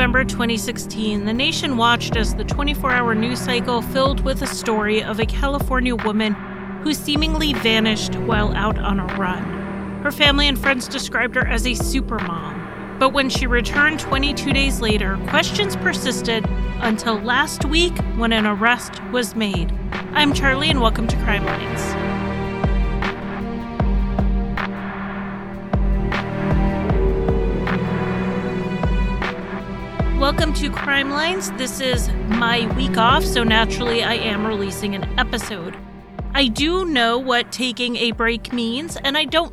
November 2016, the nation watched as the 24 hour news cycle filled with a story of a California woman who seemingly vanished while out on a run. Her family and friends described her as a supermom. But when she returned 22 days later, questions persisted until last week when an arrest was made. I'm Charlie, and welcome to Crime Lines. Welcome to Crime Lines. This is my week off, so naturally I am releasing an episode. I do know what taking a break means, and I don't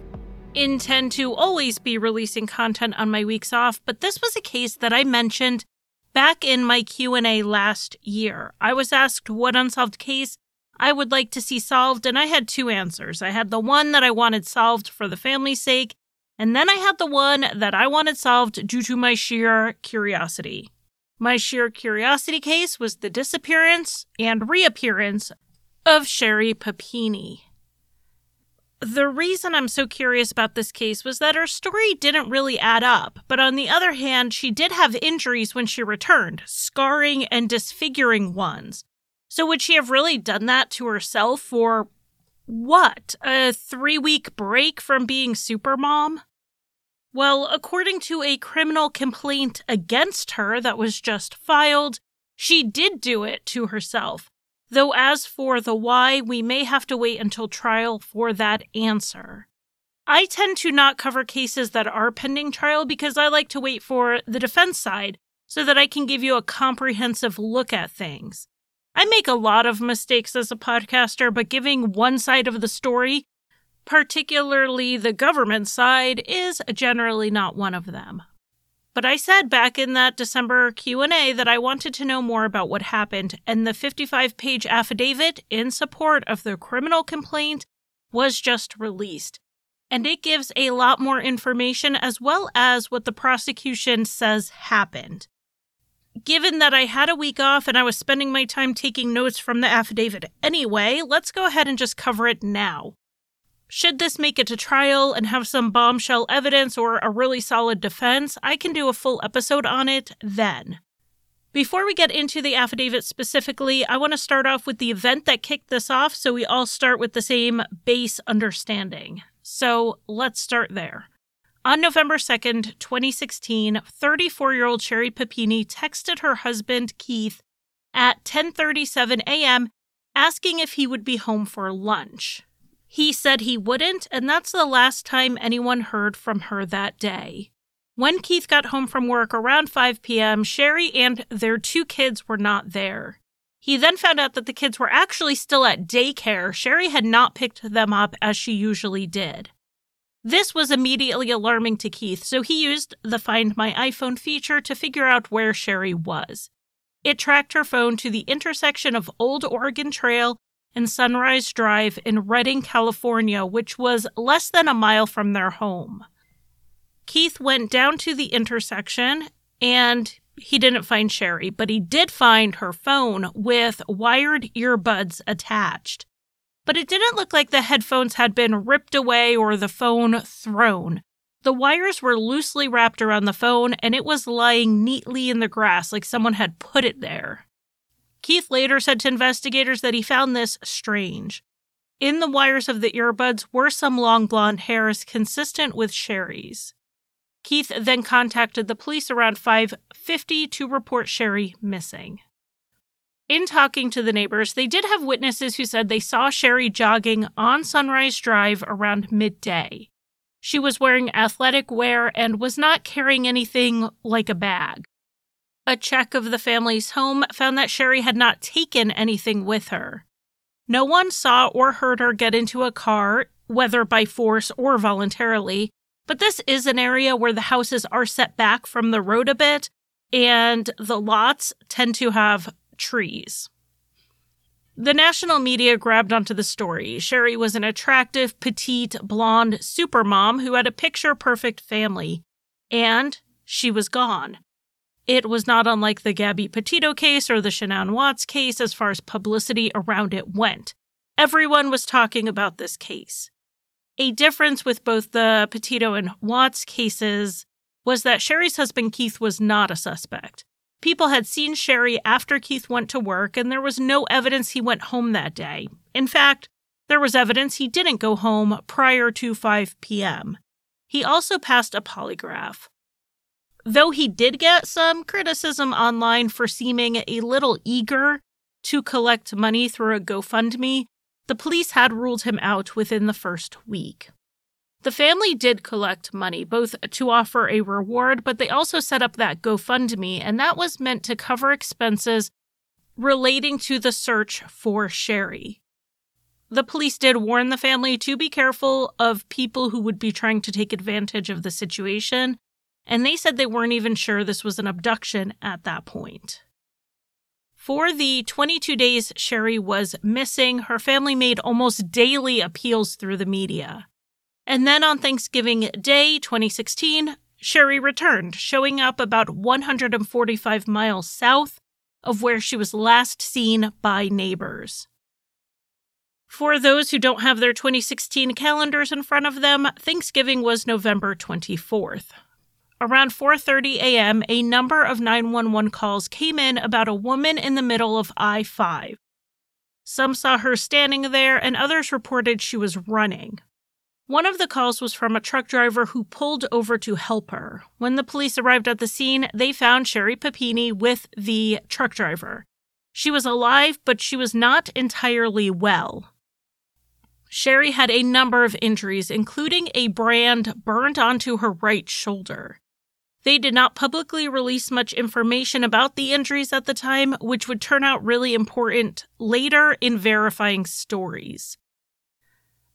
intend to always be releasing content on my weeks off, but this was a case that I mentioned back in my Q&A last year. I was asked what unsolved case I would like to see solved, and I had two answers. I had the one that I wanted solved for the family's sake, and then I had the one that I wanted solved due to my sheer curiosity. My sheer curiosity case was the disappearance and reappearance of Sherri Papini. The reason I'm so curious about this case was that her story didn't really add up, but on the other hand, she did have injuries when she returned, scarring and disfiguring ones. So would she have really done that to herself for what? A three week break from being supermom? Well, according to a criminal complaint against her that was just filed, she did do it to herself. Though, as for the why, we may have to wait until trial for that answer. I tend to not cover cases that are pending trial because I like to wait for the defense side so that I can give you a comprehensive look at things. I make a lot of mistakes as a podcaster, but giving one side of the story particularly the government side, is generally not one of them. But I said back in that December Q&A that I wanted to know more about what happened, and the 55-page affidavit in support of the criminal complaint was just released. And it gives a lot more information as well as what the prosecution says happened. Given that I had a week off and I was spending my time taking notes from the affidavit anyway, let's go ahead and just cover it now. Should this make it to trial and have some bombshell evidence or a really solid defense, I can do a full episode on it then. Before we get into the affidavit specifically, I want to start off with the event that kicked this off so we all start with the same base understanding. So let's start there. On November 2nd, 2016, 34-year-old Sherri Papini texted her husband Keith at 10:37 a.m. asking if he would be home for lunch. He said he wouldn't, and that's the last time anyone heard from her that day. When Keith got home from work around 5 p.m., Sherri and their two kids were not there. He then found out that the kids were actually still at daycare. Sherri had not picked them up as she usually did. This was immediately alarming to Keith, so he used the Find My iPhone feature to figure out where Sherri was. It tracked her phone to the intersection of Old Oregon Trail and Sunrise Drive in Redding, California, which was less than a mile from their home. Keith went down to the intersection and he didn't find Sherri, but he did find her phone with wired earbuds attached. But it didn't look like the headphones had been ripped away or the phone thrown. The wires were loosely wrapped around the phone and it was lying neatly in the grass like someone had put it there. Keith later said to investigators that he found this strange. In the wires of the earbuds were some long blonde hairs consistent with Sherri's. Keith then contacted the police around 5:50 to report Sherri missing. In talking to the neighbors, they did have witnesses who said they saw Sherri jogging on Sunrise Drive around midday. She was wearing athletic wear and was not carrying anything like a bag. A check of the family's home found that Sherri had not taken anything with her. No one saw or heard her get into a car, whether by force or voluntarily, but this is an area where the houses are set back from the road a bit, and the lots tend to have trees. The national media grabbed onto the story. Sherri was an attractive, petite, blonde supermom who had a picture perfect family, and she was gone. It was not unlike the Gabby Petito case or the Shanann Watts case as far as publicity around it went. Everyone was talking about this case. A difference with both the Petito and Watts cases was that Sherri's husband Keith was not a suspect. People had seen Sherri after Keith went to work, and there was no evidence he went home that day. In fact, there was evidence he didn't go home prior to 5 p.m. He also passed a polygraph. Though he did get some criticism online for seeming a little eager to collect money through a GoFundMe, the police had ruled him out within the first week. The family did collect money, both to offer a reward, but they also set up that GoFundMe, and that was meant to cover expenses relating to the search for Sherri. The police did warn the family to be careful of people who would be trying to take advantage of the situation, and they said they weren't even sure this was an abduction at that point. For the 22 days Sherri was missing, her family made almost daily appeals through the media. And then on Thanksgiving Day 2016, Sherri returned, showing up about 145 miles south of where she was last seen by neighbors. For those who don't have their 2016 calendars in front of them, Thanksgiving was November 24th. Around 4:30 a.m., a number of 911 calls came in about a woman in the middle of I-5. Some saw her standing there and others reported she was running. One of the calls was from a truck driver who pulled over to help her. When the police arrived at the scene, they found Sherri Papini with the truck driver. She was alive, but she was not entirely well. Sherri had a number of injuries, including a brand burned onto her right shoulder. They did not publicly release much information about the injuries at the time, which would turn out really important later in verifying stories.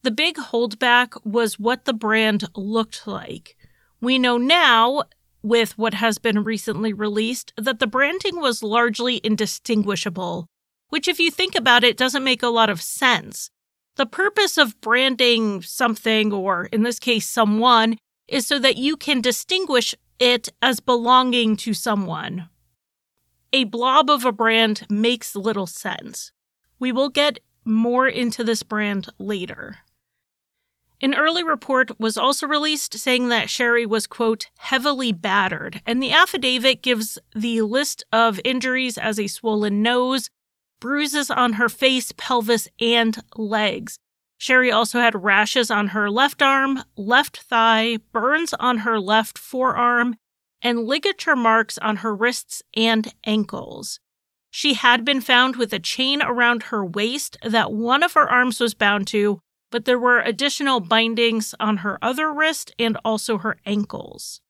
The big holdback was what the brand looked like. We know now, with what has been recently released, that the branding was largely indistinguishable, which, if you think about it, doesn't make a lot of sense. The purpose of branding something, or in this case, someone, is so that you can distinguish it as belonging to someone. A blob of a brand makes little sense. We will get more into this brand later. An early report was also released saying that Sherri was, quote, heavily battered, and the affidavit gives the list of injuries as a swollen nose, bruises on her face, pelvis, and legs. Sherri also had rashes on her left arm, left thigh, burns on her left forearm, and ligature marks on her wrists and ankles. She had been found with a chain around her waist that one of her arms was bound to, but there were additional bindings on her other wrist and also her ankles.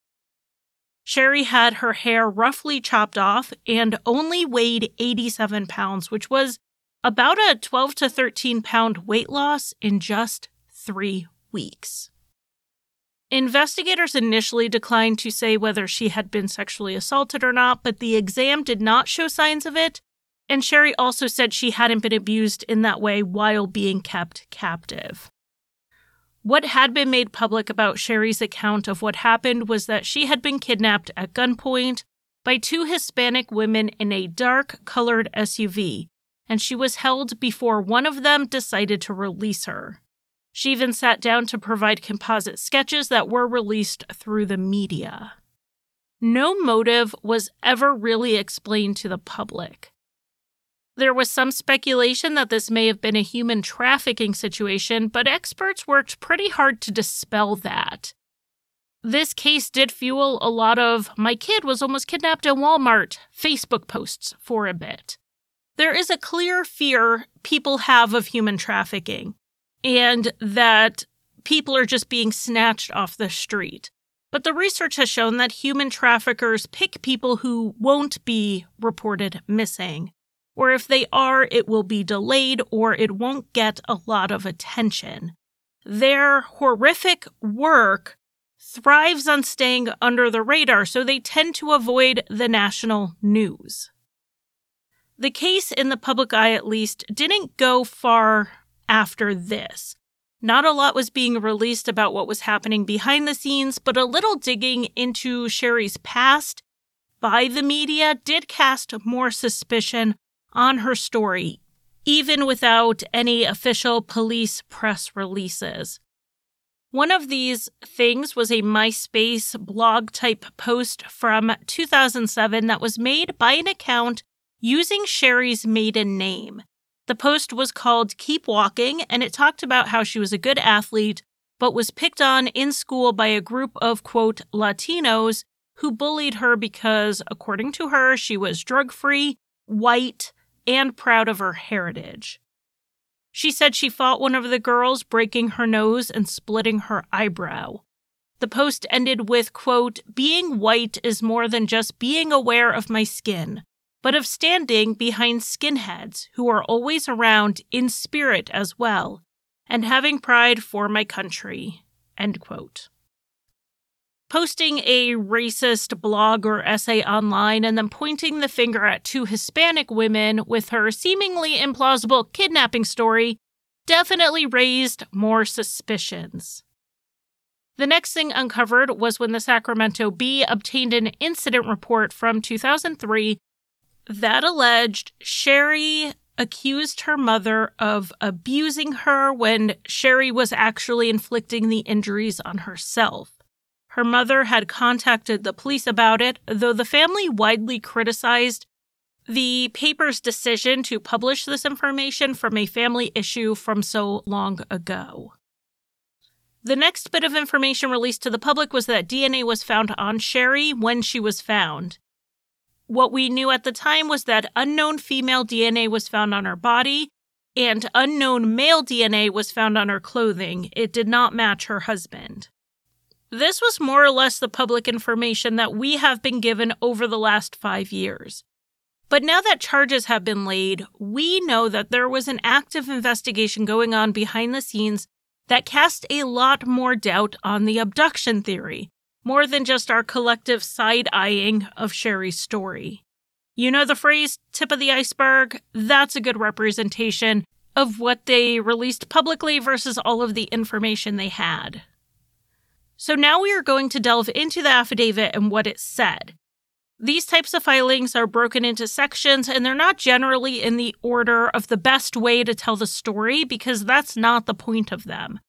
Sherri had her hair roughly chopped off and only weighed 87 pounds, which was about a 12 to 13 pound weight loss in just three weeks. Investigators initially declined to say whether she had been sexually assaulted or not, but the exam did not show signs of it, and Sherri also said she hadn't been abused in that way while being kept captive. What had been made public about Sherri's account of what happened was that she had been kidnapped at gunpoint by two Hispanic women in a dark colored SUV and she was held before one of them decided to release her. She even sat down to provide composite sketches that were released through the media. No motive was ever really explained to the public. There was some speculation that this may have been a human trafficking situation, but experts worked pretty hard to dispel that. This case did fuel a lot of my kid was almost kidnapped at Walmart Facebook posts for a bit. There is a clear fear people have of human trafficking and that people are just being snatched off the street. But the research has shown that human traffickers pick people who won't be reported missing. Or if they are, it will be delayed or it won't get a lot of attention. Their horrific work thrives on staying under the radar, so they tend to avoid the national news. The case, in the public eye at least, didn't go far after this. Not a lot was being released about what was happening behind the scenes, but a little digging into Sherri's past by the media did cast more suspicion on her story, even without any official police press releases. One of these things was a MySpace blog type post from 2007 that was made by an account using Sherri's maiden name. The post was called Keep Walking, and it talked about how she was a good athlete, but was picked on in school by a group of, quote, Latinos who bullied her because, according to her, she was drug free, white, and proud of her heritage. She said she fought one of the girls, breaking her nose and splitting her eyebrow. The post ended with, quote, Being white is more than just being aware of my skin, but of standing behind skinheads who are always around in spirit as well, and having pride for my country, posting a racist blog or essay online and then pointing the finger at two Hispanic women with her seemingly implausible kidnapping story definitely raised more suspicions. The next thing uncovered was when the Sacramento Bee obtained an incident report from 2003 that alleged Sherri accused her mother of abusing her when Sherri was actually inflicting the injuries on herself. Her mother had contacted the police about it, though the family widely criticized the paper's decision to publish this information from a family issue from so long ago. The next bit of information released to the public was that DNA was found on Sherri when she was found. What we knew at the time was that unknown female DNA was found on her body and unknown male DNA was found on her clothing. It did not match her husband. This was more or less the public information that we have been given over the last five years. But now that charges have been laid, we know that there was an active investigation going on behind the scenes that cast a lot more doubt on the abduction theory, more than just our collective side eyeing of Sherri's story. You know the phrase tip of the iceberg? That's a good representation of what they released publicly versus all of the information they had. So now we are going to delve into the affidavit and what it said. These types of filings are broken into sections and they're not generally in the order of the best way to tell the story because that's not the point of them.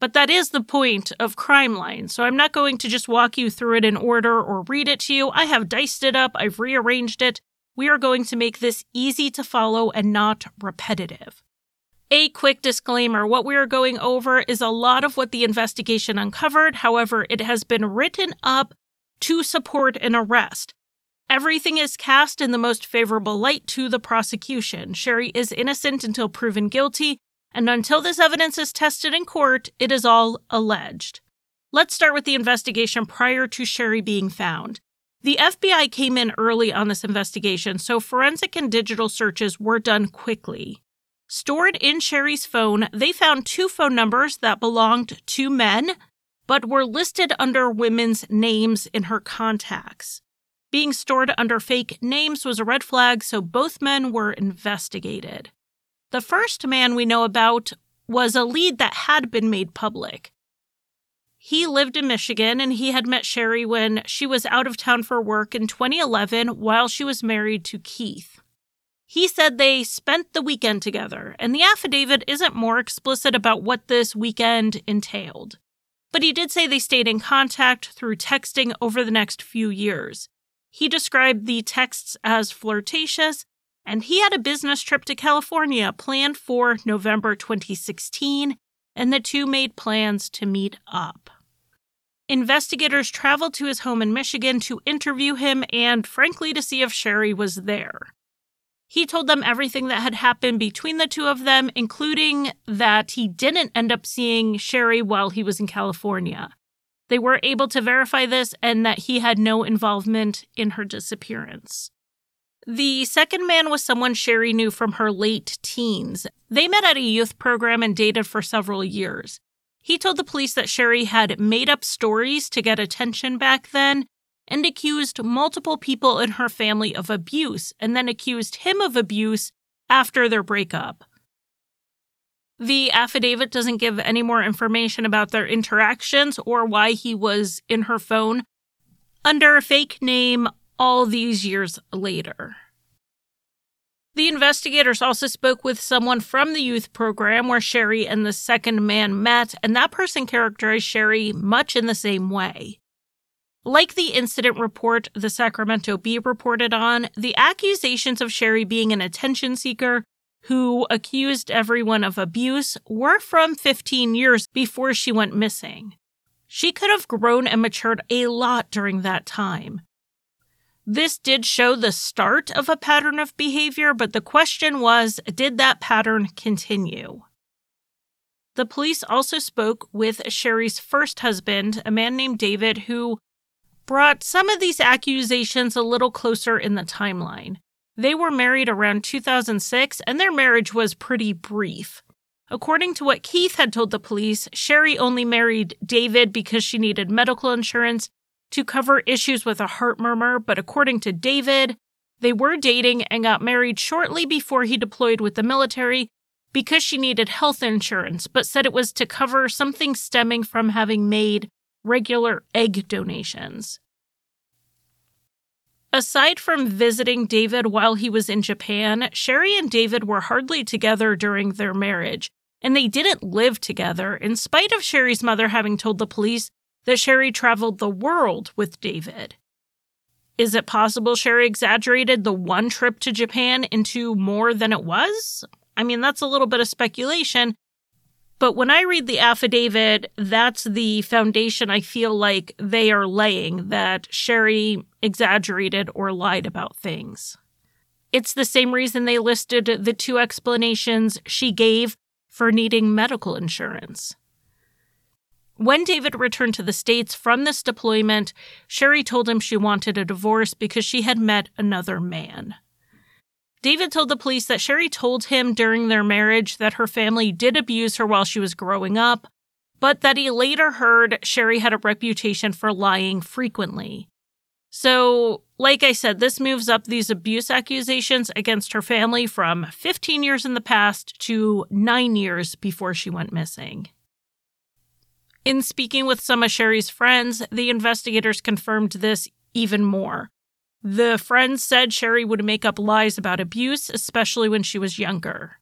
But that is the point of Crime Line, so I'm not going to just walk you through it in order or read it to you. I have diced it up, I've rearranged it. We are going to make this easy to follow and not repetitive. A quick disclaimer what we are going over is a lot of what the investigation uncovered. However, it has been written up to support an arrest. Everything is cast in the most favorable light to the prosecution. Sherri is innocent until proven guilty, and until this evidence is tested in court, it is all alleged. Let's start with the investigation prior to Sherri being found. The FBI came in early on this investigation, so forensic and digital searches were done quickly. Stored in Sherri's phone, they found two phone numbers that belonged to men, but were listed under women's names in her contacts. Being stored under fake names was a red flag, so both men were investigated. The first man we know about was a lead that had been made public. He lived in Michigan and he had met Sherri when she was out of town for work in 2011 while she was married to Keith. He said they spent the weekend together, and the affidavit isn't more explicit about what this weekend entailed. But he did say they stayed in contact through texting over the next few years. He described the texts as flirtatious, and he had a business trip to California planned for November 2016, and the two made plans to meet up. Investigators traveled to his home in Michigan to interview him and, frankly, to see if Sherri was there. He told them everything that had happened between the two of them, including that he didn't end up seeing Sherri while he was in California. They were able to verify this and that he had no involvement in her disappearance. The second man was someone Sherri knew from her late teens. They met at a youth program and dated for several years. He told the police that Sherri had made up stories to get attention back then and accused multiple people in her family of abuse and then accused him of abuse after their breakup. The affidavit doesn't give any more information about their interactions or why he was in her phone under a fake name all these years later. The investigators also spoke with someone from the youth program where Sherri and the second man met, and that person characterized Sherri much in the same way. Like the incident report the Sacramento Bee reported on, the accusations of Sherri being an attention seeker who accused everyone of abuse were from 15 years before she went missing. She could have grown and matured a lot during that time. This did show the start of a pattern of behavior, but the question was did that pattern continue? The police also spoke with Sherri's first husband, a man named David, who brought some of these accusations a little closer in the timeline. They were married around 2006, and their marriage was pretty brief. According to what Keith had told the police, Sherri only married David because she needed medical insurance to cover issues with a heart murmur, but according to David, they were dating and got married shortly before he deployed with the military because she needed health insurance, but said it was to cover something stemming from having made regular egg donations. Aside from visiting David while he was in Japan, Sherri and David were hardly together during their marriage, and they didn't live together, in spite of Sherri's mother having told the police that Sherri traveled the world with David. Is it possible Sherri exaggerated the one trip to Japan into more than it was? I mean, that's a little bit of speculation. But when I read the affidavit, that's the foundation I feel like they are laying that Sherri exaggerated or lied about things. It's the same reason they listed the two explanations she gave for needing medical insurance. When David returned to the States from this deployment, Sherri told him she wanted a divorce because she had met another man. David told the police that Sherri told him during their marriage that her family did abuse her while she was growing up, but that he later heard Sherri had a reputation for lying frequently. So, like I said, this moves up these abuse accusations against her family from 15 years in the past to nine years before she went missing. In speaking with some of Sherri's friends, the investigators confirmed this even more. The friends said Sherri would make up lies about abuse, especially when she was younger.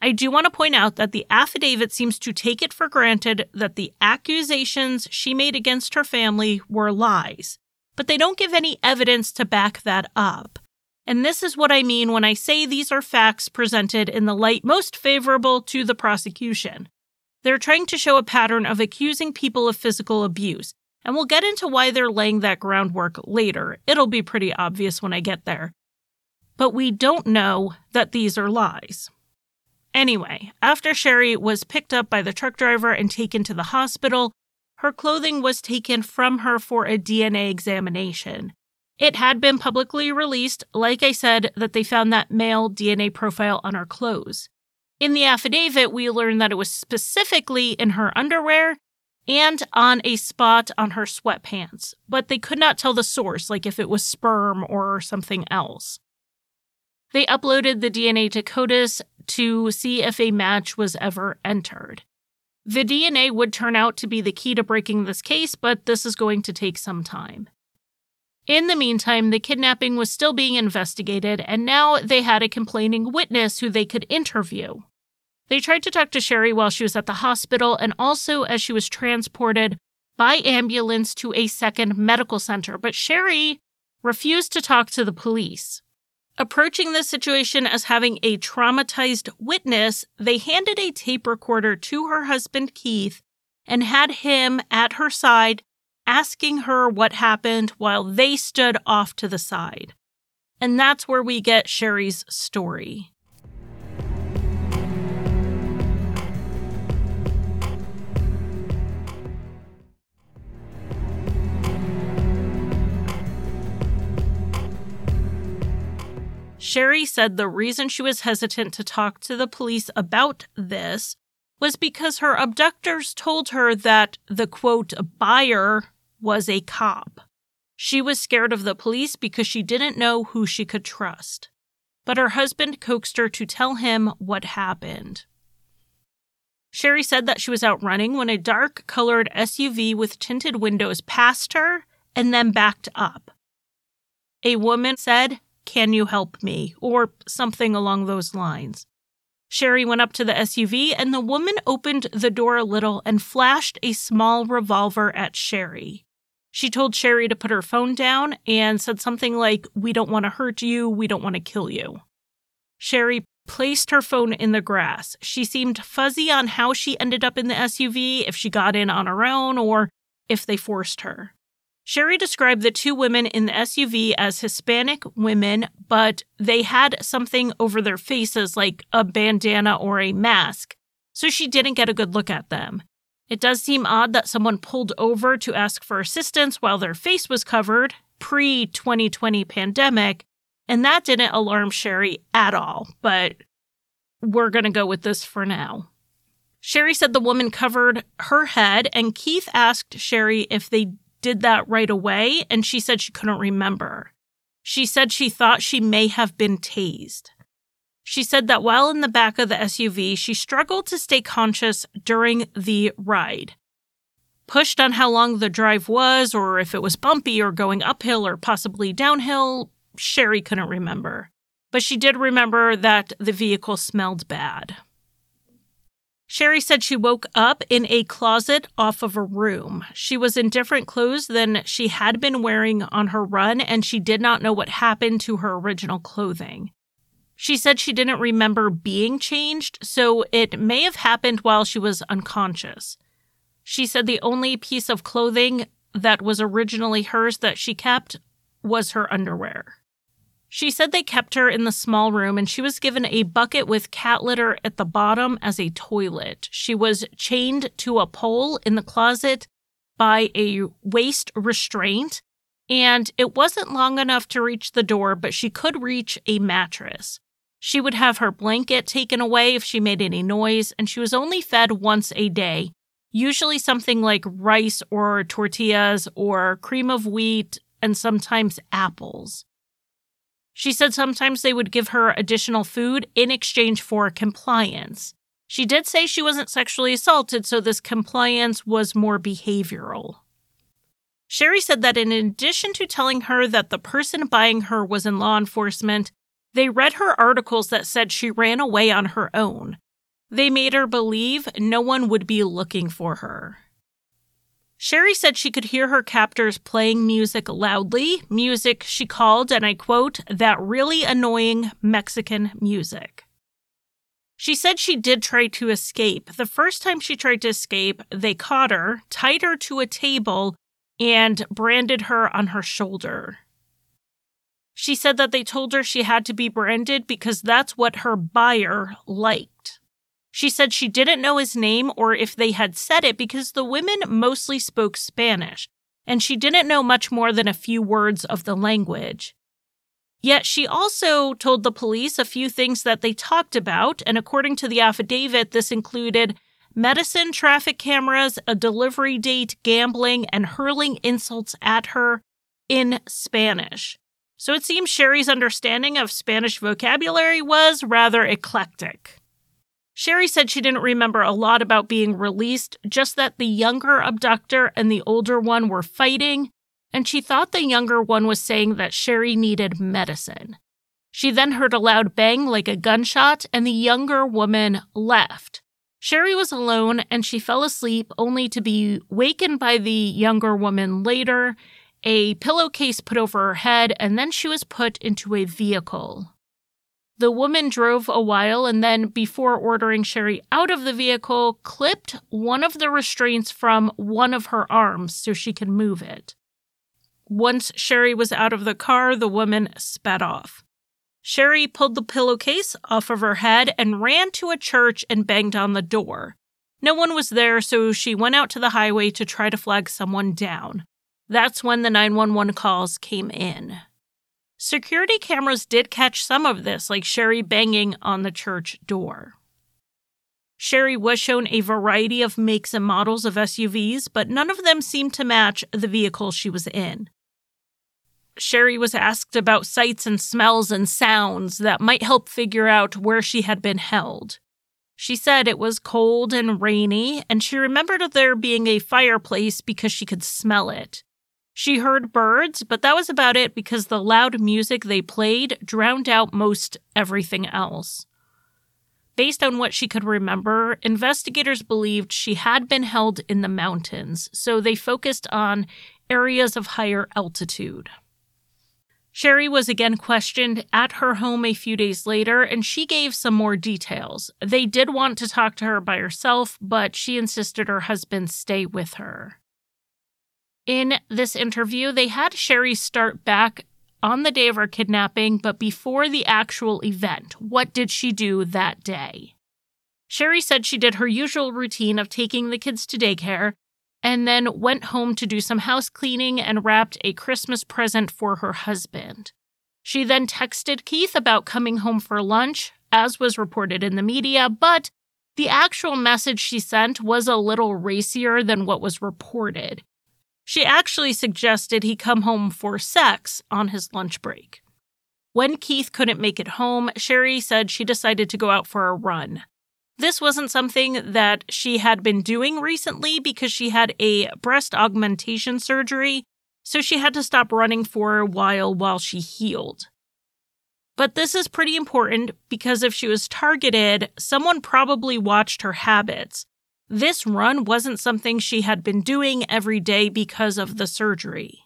I do want to point out that the affidavit seems to take it for granted that the accusations she made against her family were lies, but they don't give any evidence to back that up. And this is what I mean when I say these are facts presented in the light most favorable to the prosecution. They're trying to show a pattern of accusing people of physical abuse, and we'll get into why they're laying that groundwork later. It'll be pretty obvious when I get there. But we don't know that these are lies. Anyway, after Sherri was picked up by the truck driver and taken to the hospital, her clothing was taken from her for a DNA examination. It had been publicly released, like I said, that they found that male DNA profile on her clothes. In the affidavit, we learn that it was specifically in her underwear and on a spot on her sweatpants, but they could not tell the source, like if it was sperm or something else. They uploaded the DNA to CODIS to see if a match was ever entered. The DNA would turn out to be the key to breaking this case, but this is going to take some time. In the meantime, the kidnapping was still being investigated, and now they had a complaining witness who they could interview. They tried to talk to Sherri while she was at the hospital and also as she was transported by ambulance to a second medical center, but Sherri refused to talk to the police. Approaching the situation as having a traumatized witness, they handed a tape recorder to her husband Keith and had him at her side asking her what happened while they stood off to the side. And that's where we get Sherri's story. Sherri said the reason she was hesitant to talk to the police about this was because her abductors told her that the quote buyer was a cop. She was scared of the police because she didn't know who she could trust. But her husband coaxed her to tell him what happened. Sherri said that she was out running when a dark colored SUV with tinted windows passed her and then backed up. A woman said Can you help me? or something along those lines. Sherri went up to the SUV and the woman opened the door a little and flashed a small revolver at Sherri. She told Sherri to put her phone down and said something like, We don't want to hurt you, we don't want to kill you. Sherri placed her phone in the grass. She seemed fuzzy on how she ended up in the SUV, if she got in on her own or if they forced her. Sherri described the two women in the SUV as Hispanic women, but they had something over their faces like a bandana or a mask, so she didn't get a good look at them. It does seem odd that someone pulled over to ask for assistance while their face was covered, pre 2020 pandemic, and that didn't alarm Sherri at all, but we're going to go with this for now. Sherri said the woman covered her head, and Keith asked Sherri if they did that right away, and she said she couldn't remember. She said she thought she may have been tased. She said that while in the back of the SUV, she struggled to stay conscious during the ride. Pushed on how long the drive was, or if it was bumpy or going uphill or possibly downhill, Sherri couldn't remember. But she did remember that the vehicle smelled bad. Sherri said she woke up in a closet off of a room. She was in different clothes than she had been wearing on her run, and she did not know what happened to her original clothing. She said she didn't remember being changed, so it may have happened while she was unconscious. She said the only piece of clothing that was originally hers that she kept was her underwear. She said they kept her in the small room and she was given a bucket with cat litter at the bottom as a toilet. She was chained to a pole in the closet by a waist restraint, and it wasn't long enough to reach the door, but she could reach a mattress. She would have her blanket taken away if she made any noise, and she was only fed once a day, usually something like rice or tortillas or cream of wheat and sometimes apples. She said sometimes they would give her additional food in exchange for compliance. She did say she wasn't sexually assaulted, so this compliance was more behavioral. Sherri said that in addition to telling her that the person buying her was in law enforcement, they read her articles that said she ran away on her own. They made her believe no one would be looking for her. Sherri said she could hear her captors playing music loudly, music she called, and I quote, that really annoying Mexican music. She said she did try to escape. The first time she tried to escape, they caught her, tied her to a table, and branded her on her shoulder. She said that they told her she had to be branded because that's what her buyer liked. She said she didn't know his name or if they had said it because the women mostly spoke Spanish, and she didn't know much more than a few words of the language. Yet she also told the police a few things that they talked about, and according to the affidavit, this included medicine, traffic cameras, a delivery date, gambling, and hurling insults at her in Spanish. So it seems Sherri's understanding of Spanish vocabulary was rather eclectic. Sherri said she didn't remember a lot about being released, just that the younger abductor and the older one were fighting, and she thought the younger one was saying that Sherri needed medicine. She then heard a loud bang like a gunshot, and the younger woman left. Sherri was alone and she fell asleep only to be wakened by the younger woman later, a pillowcase put over her head, and then she was put into a vehicle. The woman drove a while and then, before ordering Sherri out of the vehicle, clipped one of the restraints from one of her arms so she could move it. Once Sherri was out of the car, the woman sped off. Sherri pulled the pillowcase off of her head and ran to a church and banged on the door. No one was there, so she went out to the highway to try to flag someone down. That's when the 911 calls came in. Security cameras did catch some of this, like Sherri banging on the church door. Sherri was shown a variety of makes and models of SUVs, but none of them seemed to match the vehicle she was in. Sherri was asked about sights and smells and sounds that might help figure out where she had been held. She said it was cold and rainy, and she remembered there being a fireplace because she could smell it. She heard birds, but that was about it because the loud music they played drowned out most everything else. Based on what she could remember, investigators believed she had been held in the mountains, so they focused on areas of higher altitude. Sherri was again questioned at her home a few days later, and she gave some more details. They did want to talk to her by herself, but she insisted her husband stay with her. In this interview, they had Sherri start back on the day of her kidnapping, but before the actual event. What did she do that day? Sherri said she did her usual routine of taking the kids to daycare and then went home to do some house cleaning and wrapped a Christmas present for her husband. She then texted Keith about coming home for lunch, as was reported in the media, but the actual message she sent was a little racier than what was reported. She actually suggested he come home for sex on his lunch break. When Keith couldn't make it home, Sherri said she decided to go out for a run. This wasn't something that she had been doing recently because she had a breast augmentation surgery, so she had to stop running for a while while she healed. But this is pretty important because if she was targeted, someone probably watched her habits. This run wasn't something she had been doing every day because of the surgery.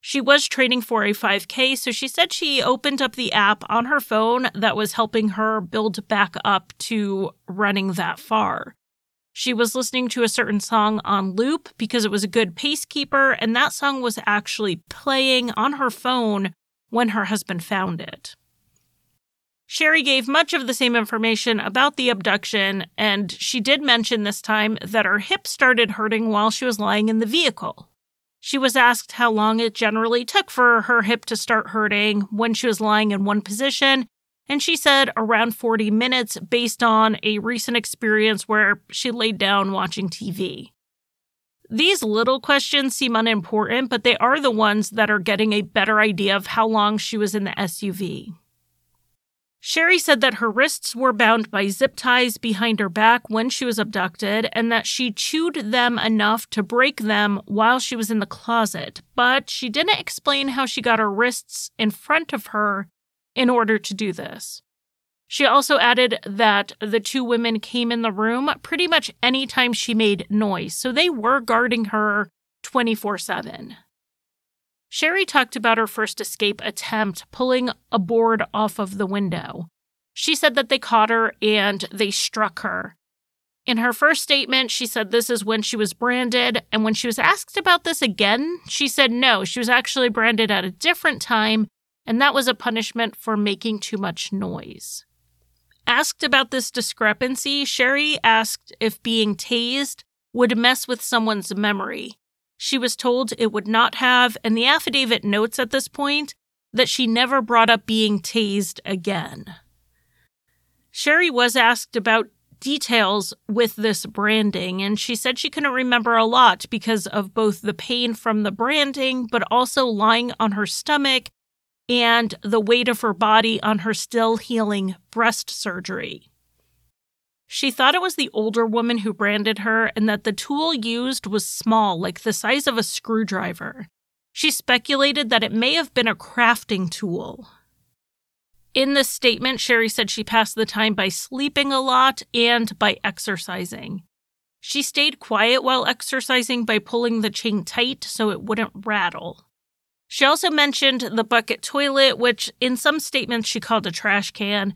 She was training for a 5K, so she said she opened up the app on her phone that was helping her build back up to running that far. She was listening to a certain song on loop because it was a good pace keeper, and that song was actually playing on her phone when her husband found it. Sherri gave much of the same information about the abduction, and she did mention this time that her hip started hurting while she was lying in the vehicle. She was asked how long it generally took for her hip to start hurting when she was lying in one position, and she said around 40 minutes based on a recent experience where she laid down watching TV. These little questions seem unimportant, but they are the ones that are getting a better idea of how long she was in the SUV. Sherri said that her wrists were bound by zip ties behind her back when she was abducted and that she chewed them enough to break them while she was in the closet, but she didn't explain how she got her wrists in front of her in order to do this. She also added that the two women came in the room pretty much any time she made noise, so they were guarding her 24 7. Sherri talked about her first escape attempt pulling a board off of the window. She said that they caught her and they struck her. In her first statement, she said this is when she was branded, and when she was asked about this again, she said no, she was actually branded at a different time, and that was a punishment for making too much noise. Asked about this discrepancy, Sherri asked if being tased would mess with someone's memory. She was told it would not have, and the affidavit notes at this point that she never brought up being tased again. Sherri was asked about details with this branding, and she said she couldn't remember a lot because of both the pain from the branding, but also lying on her stomach and the weight of her body on her still healing breast surgery. She thought it was the older woman who branded her and that the tool used was small, like the size of a screwdriver. She speculated that it may have been a crafting tool. In this statement, Sherri said she passed the time by sleeping a lot and by exercising. She stayed quiet while exercising by pulling the chain tight so it wouldn't rattle. She also mentioned the bucket toilet, which in some statements she called a trash can,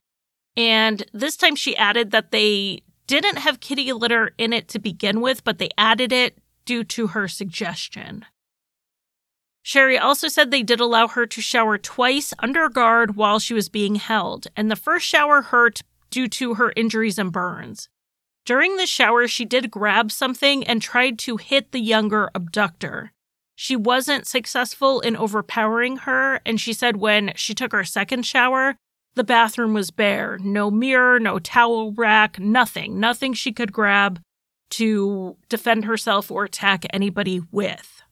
and this time she added that they didn't have kitty litter in it to begin with, but they added it due to her suggestion. Sherri also said they did allow her to shower twice under guard while she was being held, and the first shower hurt due to her injuries and burns. During the shower, she did grab something and tried to hit the younger abductor. She wasn't successful in overpowering her, and she said when she took her second shower, the bathroom was bare no mirror, no towel rack, nothing, nothing she could grab to defend herself or attack anybody with.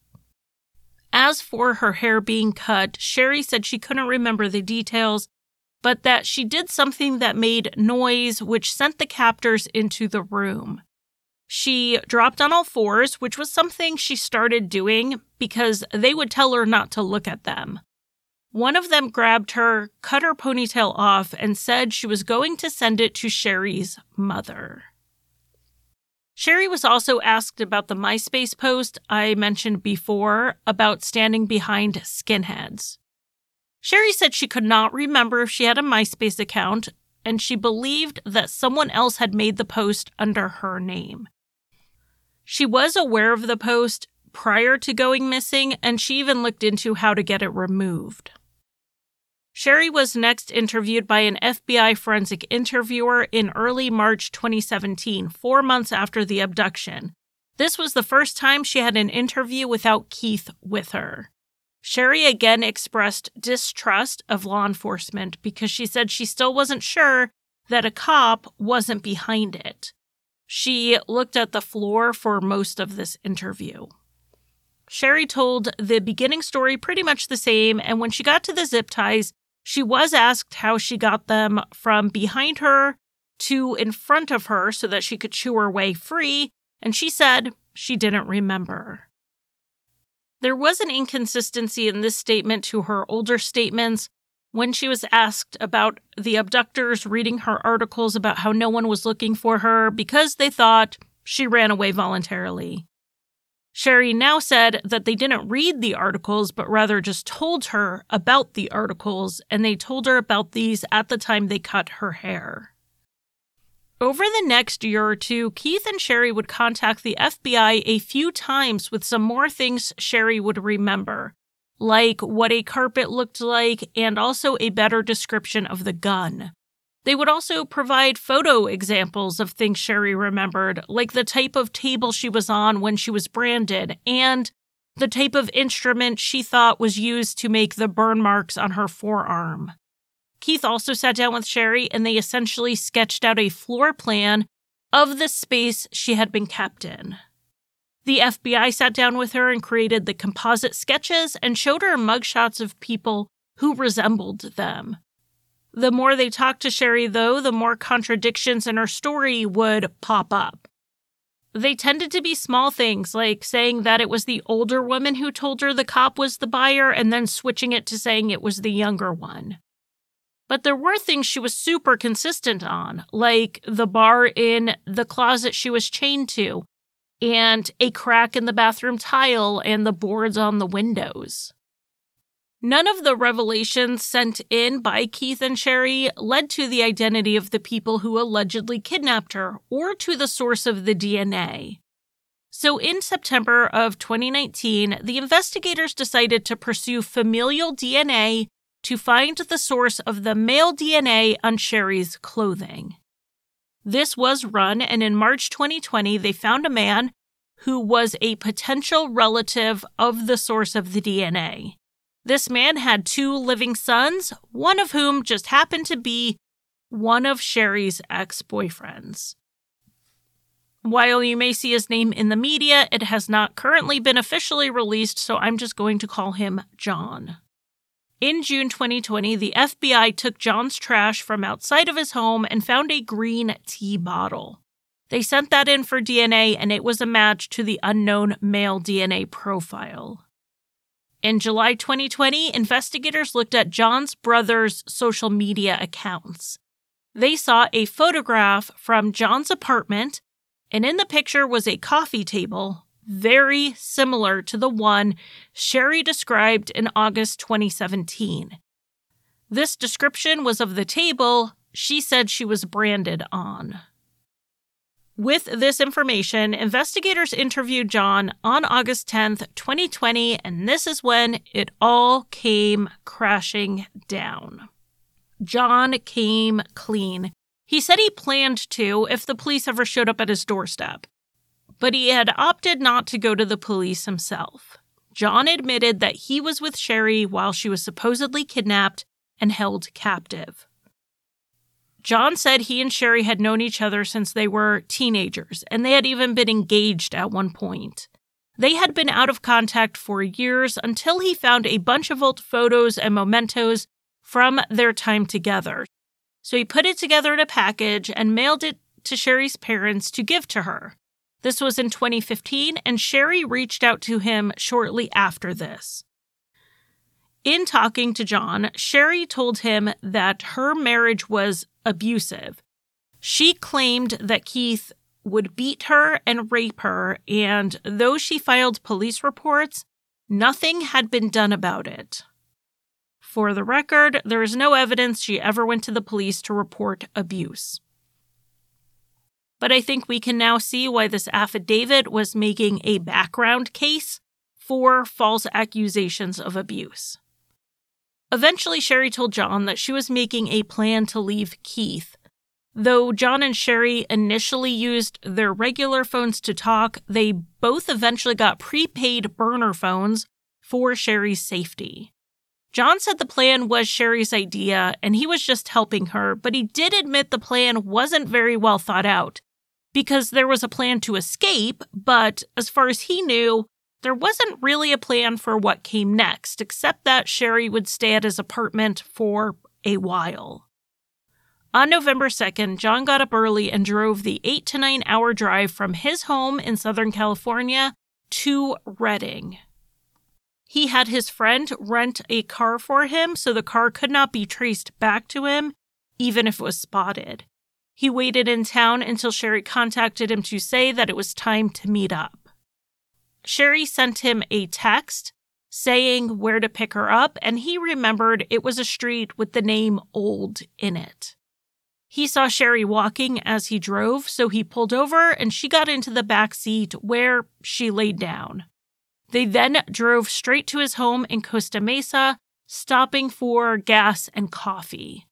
As for her hair being cut, Sherri said she couldn't remember the details, but that she did something that made noise, which sent the captors into the room. She dropped on all fours, which was something she started doing because they would tell her not to look at them. One of them grabbed her, cut her ponytail off, and said she was going to send it to Sherri's mother. Sherri was also asked about the MySpace post I mentioned before about standing behind skinheads. Sherri said she could not remember if she had a MySpace account, and she believed that someone else had made the post under her name. She was aware of the post prior to going missing, and she even looked into how to get it removed. Sherri was next interviewed by an FBI forensic interviewer in early March 2017, four months after the abduction. This was the first time she had an interview without Keith with her. Sherri again expressed distrust of law enforcement because she said she still wasn't sure that a cop wasn't behind it. She looked at the floor for most of this interview. Sherri told the beginning story pretty much the same, and when she got to the zip ties, she was asked how she got them from behind her to in front of her so that she could chew her way free, and she said she didn't remember. There was an inconsistency in this statement to her older statements when she was asked about the abductors reading her articles about how no one was looking for her because they thought she ran away voluntarily. Sherri now said that they didn't read the articles, but rather just told her about the articles, and they told her about these at the time they cut her hair. Over the next year or two, Keith and Sherri would contact the FBI a few times with some more things Sherri would remember, like what a carpet looked like and also a better description of the gun. They would also provide photo examples of things Sherri remembered, like the type of table she was on when she was branded and the type of instrument she thought was used to make the burn marks on her forearm. Keith also sat down with Sherri and they essentially sketched out a floor plan of the space she had been kept in. The FBI sat down with her and created the composite sketches and showed her mugshots of people who resembled them. The more they talked to Sherri, though, the more contradictions in her story would pop up. They tended to be small things, like saying that it was the older woman who told her the cop was the buyer and then switching it to saying it was the younger one. But there were things she was super consistent on, like the bar in the closet she was chained to, and a crack in the bathroom tile and the boards on the windows. None of the revelations sent in by Keith and Sherri led to the identity of the people who allegedly kidnapped her or to the source of the DNA. So, in September of 2019, the investigators decided to pursue familial DNA to find the source of the male DNA on Sherri's clothing. This was run, and in March 2020, they found a man who was a potential relative of the source of the DNA. This man had two living sons, one of whom just happened to be one of Sherri's ex boyfriends. While you may see his name in the media, it has not currently been officially released, so I'm just going to call him John. In June 2020, the FBI took John's trash from outside of his home and found a green tea bottle. They sent that in for DNA, and it was a match to the unknown male DNA profile. In July 2020, investigators looked at John's brother's social media accounts. They saw a photograph from John's apartment, and in the picture was a coffee table very similar to the one Sherri described in August 2017. This description was of the table she said she was branded on. With this information, investigators interviewed John on August 10th, 2020, and this is when it all came crashing down. John came clean. He said he planned to if the police ever showed up at his doorstep, but he had opted not to go to the police himself. John admitted that he was with Sherri while she was supposedly kidnapped and held captive. John said he and Sherri had known each other since they were teenagers, and they had even been engaged at one point. They had been out of contact for years until he found a bunch of old photos and mementos from their time together. So he put it together in a package and mailed it to Sherri's parents to give to her. This was in 2015, and Sherri reached out to him shortly after this. In talking to John, Sherri told him that her marriage was abusive. She claimed that Keith would beat her and rape her, and though she filed police reports, nothing had been done about it. For the record, there is no evidence she ever went to the police to report abuse. But I think we can now see why this affidavit was making a background case for false accusations of abuse. Eventually, Sherri told John that she was making a plan to leave Keith. Though John and Sherri initially used their regular phones to talk, they both eventually got prepaid burner phones for Sherri's safety. John said the plan was Sherri's idea and he was just helping her, but he did admit the plan wasn't very well thought out because there was a plan to escape, but as far as he knew, there wasn't really a plan for what came next, except that Sherri would stay at his apartment for a while. On November 2nd, John got up early and drove the eight to nine hour drive from his home in Southern California to Redding. He had his friend rent a car for him so the car could not be traced back to him, even if it was spotted. He waited in town until Sherri contacted him to say that it was time to meet up. Sherri sent him a text saying where to pick her up, and he remembered it was a street with the name Old in it. He saw Sherri walking as he drove, so he pulled over and she got into the back seat where she laid down. They then drove straight to his home in Costa Mesa, stopping for gas and coffee.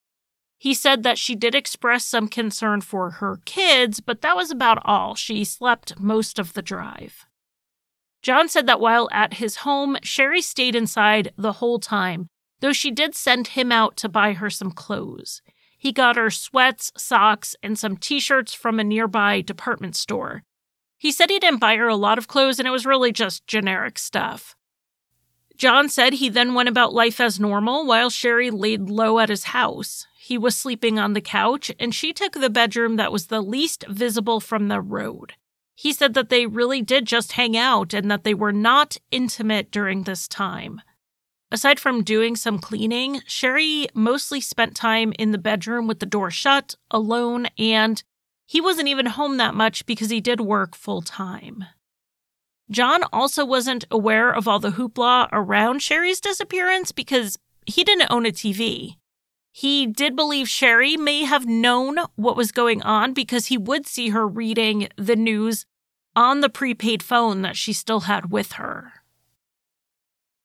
He said that she did express some concern for her kids, but that was about all. She slept most of the drive. John said that while at his home, Sherri stayed inside the whole time, though she did send him out to buy her some clothes. He got her sweats, socks, and some t shirts from a nearby department store. He said he didn't buy her a lot of clothes and it was really just generic stuff. John said he then went about life as normal while Sherri laid low at his house. He was sleeping on the couch and she took the bedroom that was the least visible from the road. He said that they really did just hang out and that they were not intimate during this time. Aside from doing some cleaning, Sherri mostly spent time in the bedroom with the door shut, alone, and he wasn't even home that much because he did work full time. John also wasn't aware of all the hoopla around Sherri's disappearance because he didn't own a TV. He did believe Sherri may have known what was going on because he would see her reading the news on the prepaid phone that she still had with her.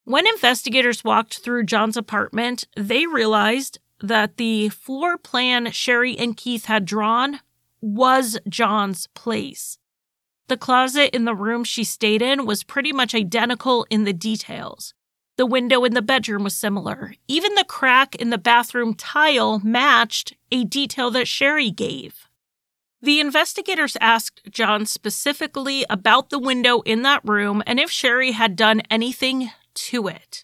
When investigators walked through John's apartment, they realized that the floor plan Sherri and Keith had drawn was John's place. The closet in the room she stayed in was pretty much identical in the details. The window in the bedroom was similar. Even the crack in the bathroom tile matched a detail that Sherri gave. The investigators asked John specifically about the window in that room and if Sherri had done anything to it.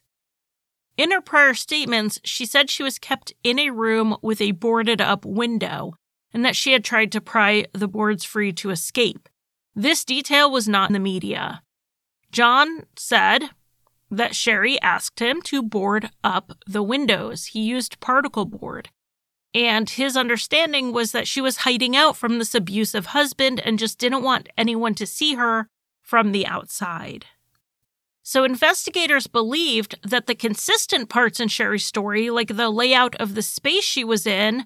In her prior statements, she said she was kept in a room with a boarded up window and that she had tried to pry the boards free to escape. This detail was not in the media. John said that Sherri asked him to board up the windows. He used particle board. And his understanding was that she was hiding out from this abusive husband and just didn't want anyone to see her from the outside. So, investigators believed that the consistent parts in Sherri's story, like the layout of the space she was in,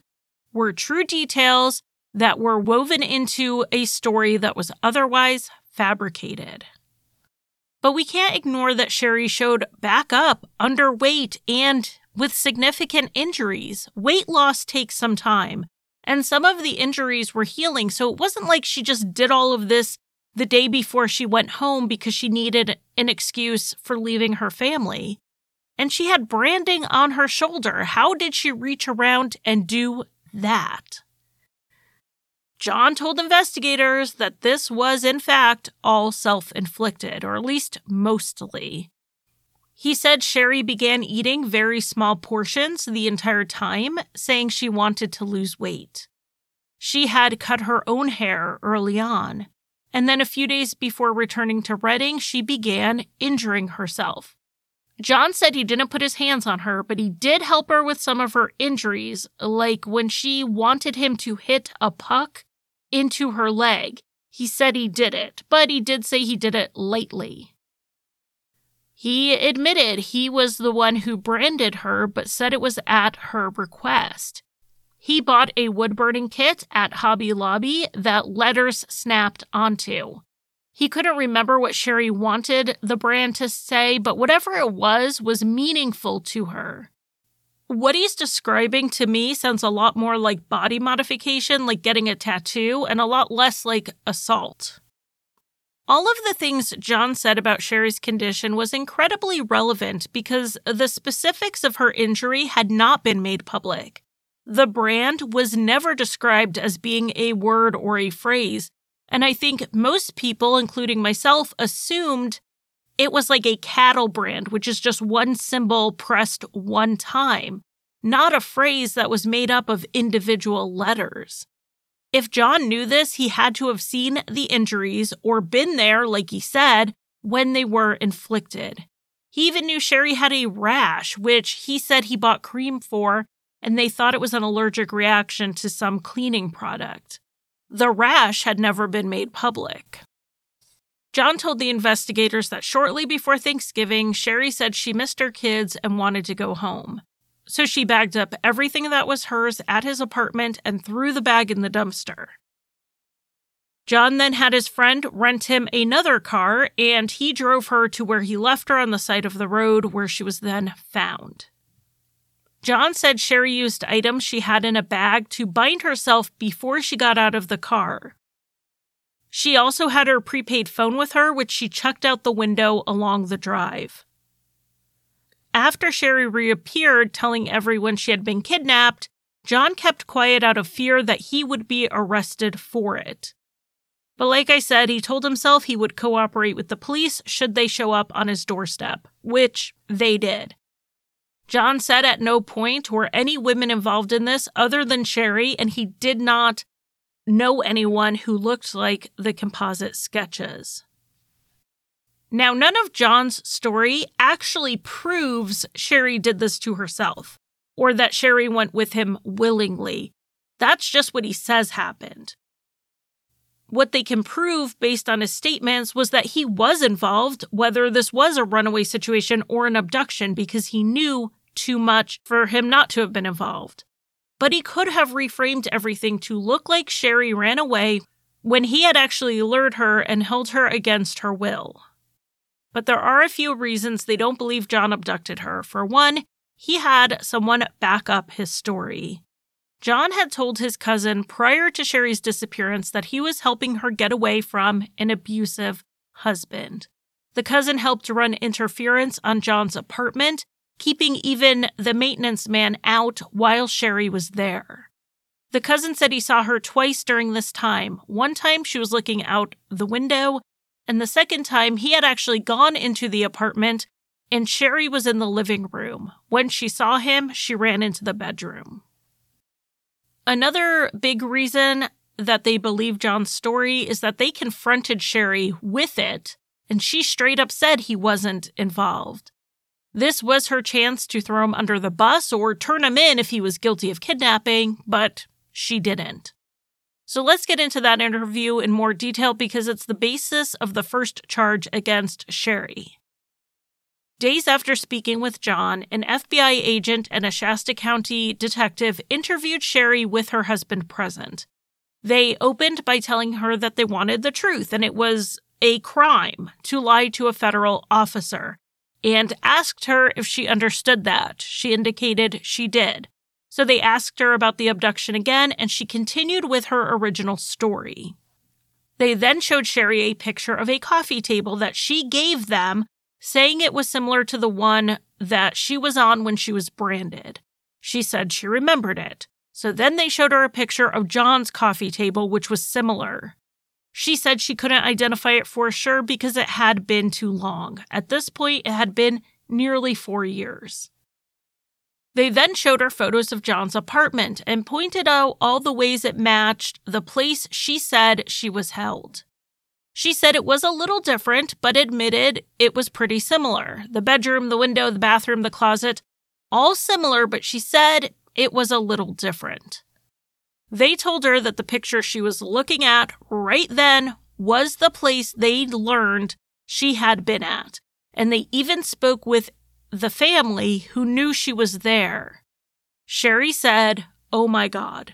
were true details that were woven into a story that was otherwise fabricated. But we can't ignore that Sherri showed back up, underweight, and with significant injuries. Weight loss takes some time, and some of the injuries were healing, so it wasn't like she just did all of this the day before she went home because she needed an excuse for leaving her family. And she had branding on her shoulder. How did she reach around and do that. John told investigators that this was, in fact, all self inflicted, or at least mostly. He said Sherri began eating very small portions the entire time, saying she wanted to lose weight. She had cut her own hair early on. And then a few days before returning to Redding, she began injuring herself. John said he didn't put his hands on her, but he did help her with some of her injuries, like when she wanted him to hit a puck into her leg. He said he did it, but he did say he did it lightly. He admitted he was the one who branded her, but said it was at her request. He bought a wood burning kit at Hobby Lobby that letters snapped onto. He couldn't remember what Sherri wanted the brand to say, but whatever it was was meaningful to her. What he's describing to me sounds a lot more like body modification, like getting a tattoo, and a lot less like assault. All of the things John said about Sherri's condition was incredibly relevant because the specifics of her injury had not been made public. The brand was never described as being a word or a phrase, and I think most people, including myself, assumed it was like a cattle brand, which is just one symbol pressed one time, not a phrase that was made up of individual letters. If John knew this, he had to have seen the injuries or been there, like he said, when they were inflicted. He even knew Sherri had a rash, which he said he bought cream for, and they thought it was an allergic reaction to some cleaning product. The rash had never been made public. John told the investigators that shortly before Thanksgiving, Sherri said she missed her kids and wanted to go home. So she bagged up everything that was hers at his apartment and threw the bag in the dumpster. John then had his friend rent him another car, and he drove her to where he left her on the side of the road where she was then found. John said Sherri used items she had in a bag to bind herself before she got out of the car. She also had her prepaid phone with her, which she chucked out the window along the drive. After Sherri reappeared, telling everyone she had been kidnapped, John kept quiet out of fear that he would be arrested for it. But like I said, he told himself he would cooperate with the police should they show up on his doorstep, which they did. John said at no point were any women involved in this other than Sherri, and he did not know anyone who looked like the composite sketches. Now, none of John's story actually proves Sherri did this to herself or that Sherri went with him willingly. That's just what he says happened. What they can prove based on his statements was that he was involved, whether this was a runaway situation or an abduction, because he knew too much for him not to have been involved. But he could have reframed everything to look like Sherri ran away when he had actually lured her and held her against her will. But there are a few reasons they don't believe John abducted her. For one, he had someone back up his story. John had told his cousin prior to Sherri's disappearance that he was helping her get away from an abusive husband. The cousin helped run interference on John's apartment keeping even the maintenance man out while Sherri was there. The cousin said he saw her twice during this time. One time she was looking out the window, and the second time he had actually gone into the apartment and Sherri was in the living room. When she saw him, she ran into the bedroom. Another big reason that they believe John's story is that they confronted Sherri with it, and she straight up said he wasn't involved. This was her chance to throw him under the bus or turn him in if he was guilty of kidnapping, but she didn't. So let's get into that interview in more detail because it's the basis of the first charge against Sherri. Days after speaking with John, an FBI agent and a Shasta County detective interviewed Sherri with her husband present. They opened by telling her that they wanted the truth and it was a crime to lie to a federal officer and asked her if she understood that. She indicated she did. So they asked her about the abduction again, and she continued with her original story. They then showed Sherri a picture of a coffee table that she gave them, saying it was similar to the one that she was on when she was branded. She said she remembered it. So then they showed her a picture of John's coffee table, which was similar. She said she couldn't identify it for sure because it had been too long. At this point, it had been nearly four years. They then showed her photos of John's apartment and pointed out all the ways it matched the place she said she was held. She said it was a little different, but admitted it was pretty similar. The bedroom, the window, the bathroom, the closet, all similar, but she said it was a little different. They told her that the picture she was looking at right then was the place they'd learned she had been at, and they even spoke with the family who knew she was there. Sherri said, Oh my God.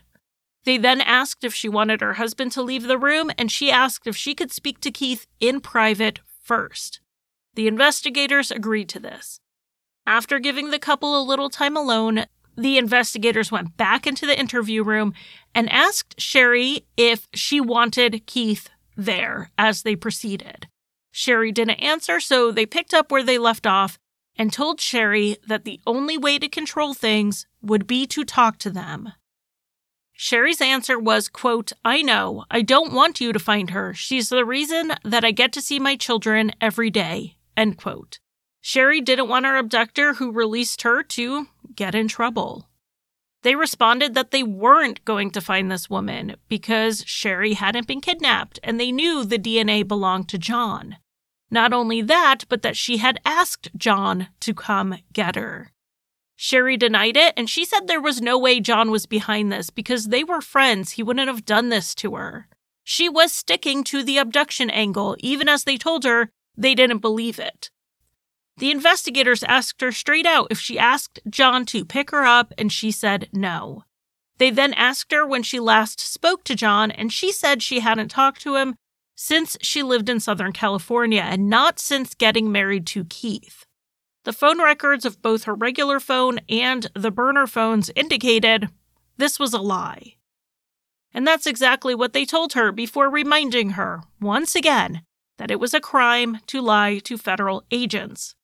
They then asked if she wanted her husband to leave the room, and she asked if she could speak to Keith in private first. The investigators agreed to this. After giving the couple a little time alone, the investigators went back into the interview room and asked Sherri if she wanted Keith there as they proceeded. Sherri didn't answer, so they picked up where they left off and told Sherri that the only way to control things would be to talk to them. Sherri's answer was, quote, I know. I don't want you to find her. She's the reason that I get to see my children every day. End quote. Sherri didn't want her abductor who released her to get in trouble. They responded that they weren't going to find this woman because Sherri hadn't been kidnapped and they knew the DNA belonged to John. Not only that, but that she had asked John to come get her. Sherri denied it, and she said there was no way John was behind this because they were friends. He wouldn't have done this to her. She was sticking to the abduction angle, even as they told her they didn't believe it. The investigators asked her straight out if she asked John to pick her up, and she said no. They then asked her when she last spoke to John, and she said she hadn't talked to him since she lived in Southern California and not since getting married to Keith. The phone records of both her regular phone and the burner phones indicated this was a lie. And that's exactly what they told her before reminding her, once again, that it was a crime to lie to federal agents.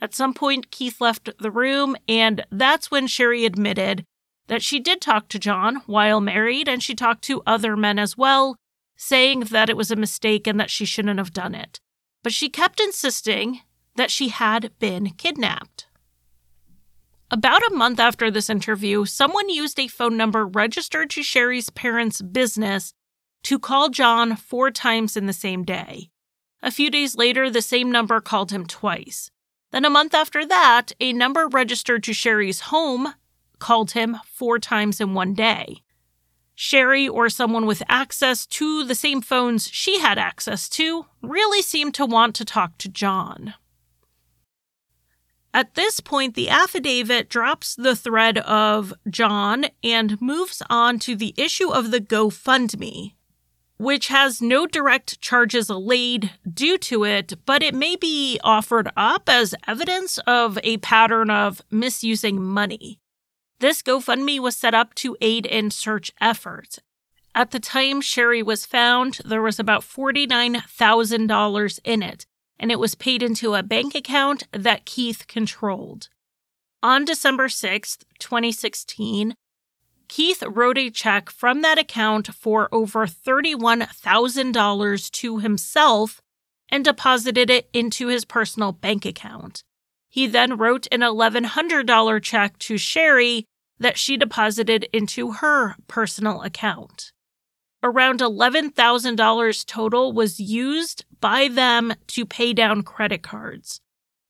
At some point, Keith left the room, and that's when Sherri admitted that she did talk to John while married, and she talked to other men as well, saying that it was a mistake and that she shouldn't have done it. But she kept insisting that she had been kidnapped. About a month after this interview, someone used a phone number registered to Sherri's parents' business to call John four times in the same day. A few days later, the same number called him twice. Then, a month after that, a number registered to Sherri's home called him four times in one day. Sherri or someone with access to the same phones she had access to really seemed to want to talk to John. At this point, the affidavit drops the thread of John and moves on to the issue of the GoFundMe, which has no direct charges laid due to it, but it may be offered up as evidence of a pattern of misusing money. This GoFundMe was set up to aid in search efforts. At the time Sherri was found, there was about $49,000 in it, and it was paid into a bank account that Keith controlled. On December 6, 2016, Keith wrote a check from that account for over $31,000 to himself and deposited it into his personal bank account. He then wrote an $1,100 check to Sherri that she deposited into her personal account. Around $11,000 total was used by them to pay down credit cards.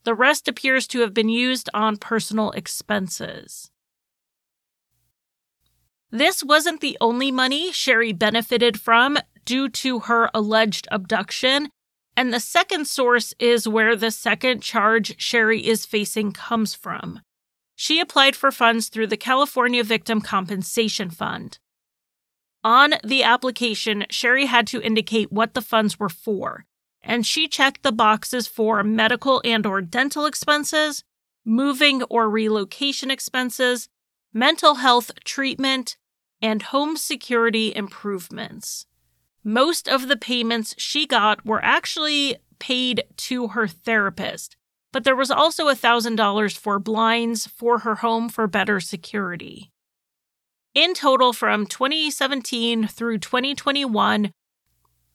The rest appears to have been used on personal expenses. This wasn't the only money Sherri benefited from due to her alleged abduction, and the second source is where the second charge Sherri is facing comes from. She applied for funds through the California Victim Compensation Fund. On the application, Sherri had to indicate what the funds were for, and she checked the boxes for medical and or dental expenses, moving or relocation expenses, mental health treatment, and home security improvements. Most of the payments she got were actually paid to her therapist, but there was also $1,000 for blinds for her home for better security. In total, from 2017 through 2021,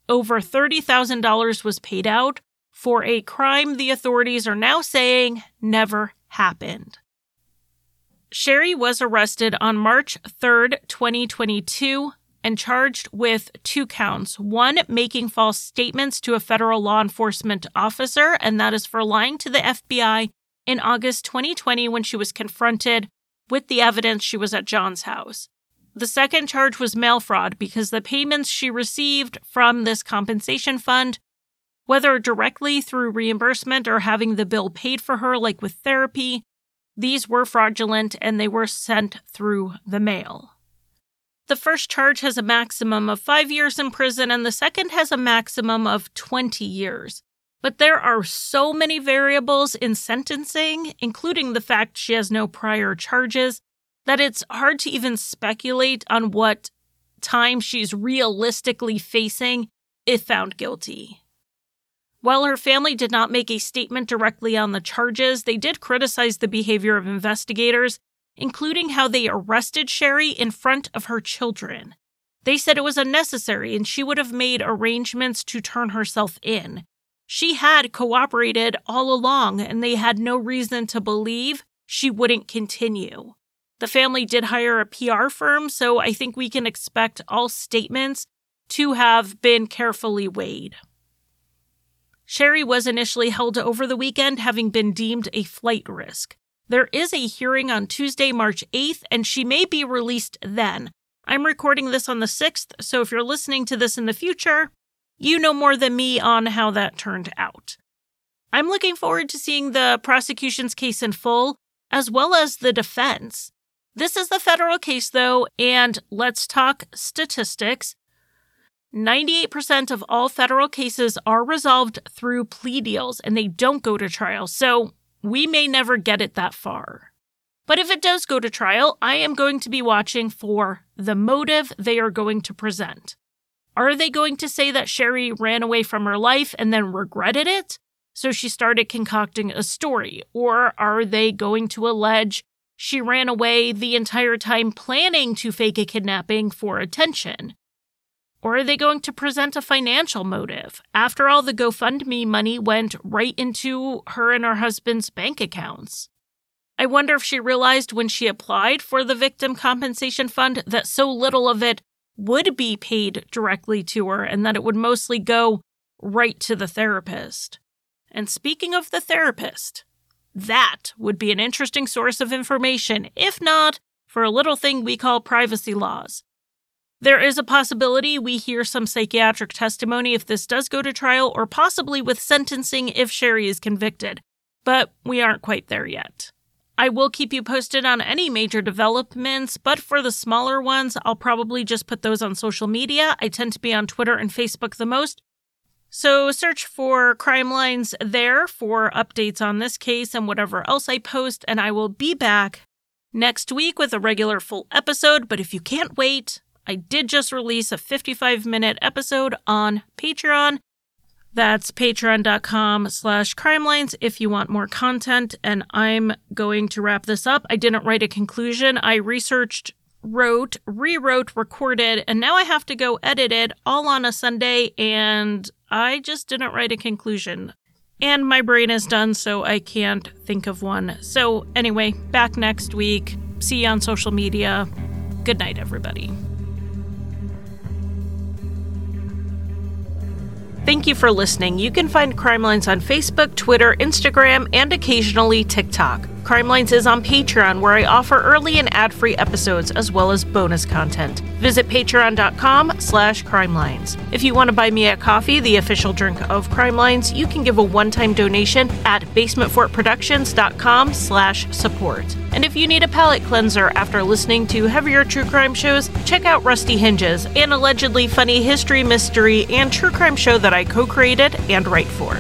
over $30,000 was paid out for a crime the authorities are now saying never happened. Sherri was arrested on March 3, 2022. and charged with two counts. One, making false statements to a federal law enforcement officer, and that is for lying to the FBI in August 2020 when she was confronted with the evidence she was at John's house. The second charge was mail fraud because the payments she received from this compensation fund, whether directly through reimbursement or having the bill paid for her, like with therapy, these were fraudulent and they were sent through the mail. The first charge has a maximum of five years in prison, and the second has a maximum of 20 years. But there are so many variables in sentencing, including the fact she has no prior charges, that it's hard to even speculate on what time she's realistically facing if found guilty. While her family did not make a statement directly on the charges, they did criticize the behavior of investigators including how they arrested Sherri in front of her children. They said it was unnecessary and she would have made arrangements to turn herself in. She had cooperated all along and they had no reason to believe she wouldn't continue. The family did hire a PR firm, so I think we can expect all statements to have been carefully weighed. Sherri was initially held over the weekend, having been deemed a flight risk. There is a hearing on Tuesday, March 8th, and she may be released then. I'm recording this on the 6th, so if you're listening to this in the future, you know more than me on how that turned out. I'm looking forward to seeing the prosecution's case in full, as well as the defense. This is the federal case, though, and let's talk statistics. 98% of all federal cases are resolved through plea deals and they don't go to trial. So we may never get it that far. But if it does go to trial, I am going to be watching for the motive they are going to present. Are they going to say that Sherri ran away from her life and then regretted it? So she started concocting a story? Or are they going to allege she ran away the entire time planning to fake a kidnapping for attention? Or are they going to present a financial motive? After all, the GoFundMe money went right into her and her husband's bank accounts. I wonder if she realized when she applied for the Victim Compensation Fund that so little of it would be paid directly to her and that it would mostly go right to the therapist. And speaking of the therapist, that would be an interesting source of information, if not for a little thing we call privacy laws. There is a possibility we hear some psychiatric testimony if this does go to trial, or possibly with sentencing if Sherri is convicted, but we aren't quite there yet. I will keep you posted on any major developments, but for the smaller ones, I'll probably just put those on social media. I tend to be on Twitter and Facebook the most. So search for Crime Lines there for updates on this case and whatever else I post, and I will be back next week with a regular full episode. But if you can't wait, I did just release a 55 minute episode on Patreon. That's patreon.com slash crimelines if you want more content. And I'm going to wrap this up. I didn't write a conclusion. I researched, wrote, rewrote, recorded, and now I have to go edit it all on a Sunday. And I just didn't write a conclusion. And my brain is done, so I can't think of one. So, anyway, back next week. See you on social media. Good night, everybody. Thank you for listening. You can find Crime Lines on Facebook, Twitter, Instagram, and occasionally TikTok. Crime Lines is on Patreon, where I offer early and ad-free episodes as well as bonus content. Visit patreon.com slash crimelines. If you want to buy me a coffee, the official drink of Crime Lines, you can give a one-time donation at basementfortproductions.com slash support. And if you need a palate cleanser after listening to heavier true crime shows, check out Rusty Hinges, an allegedly funny history, mystery, and true crime show that I co-created and write for.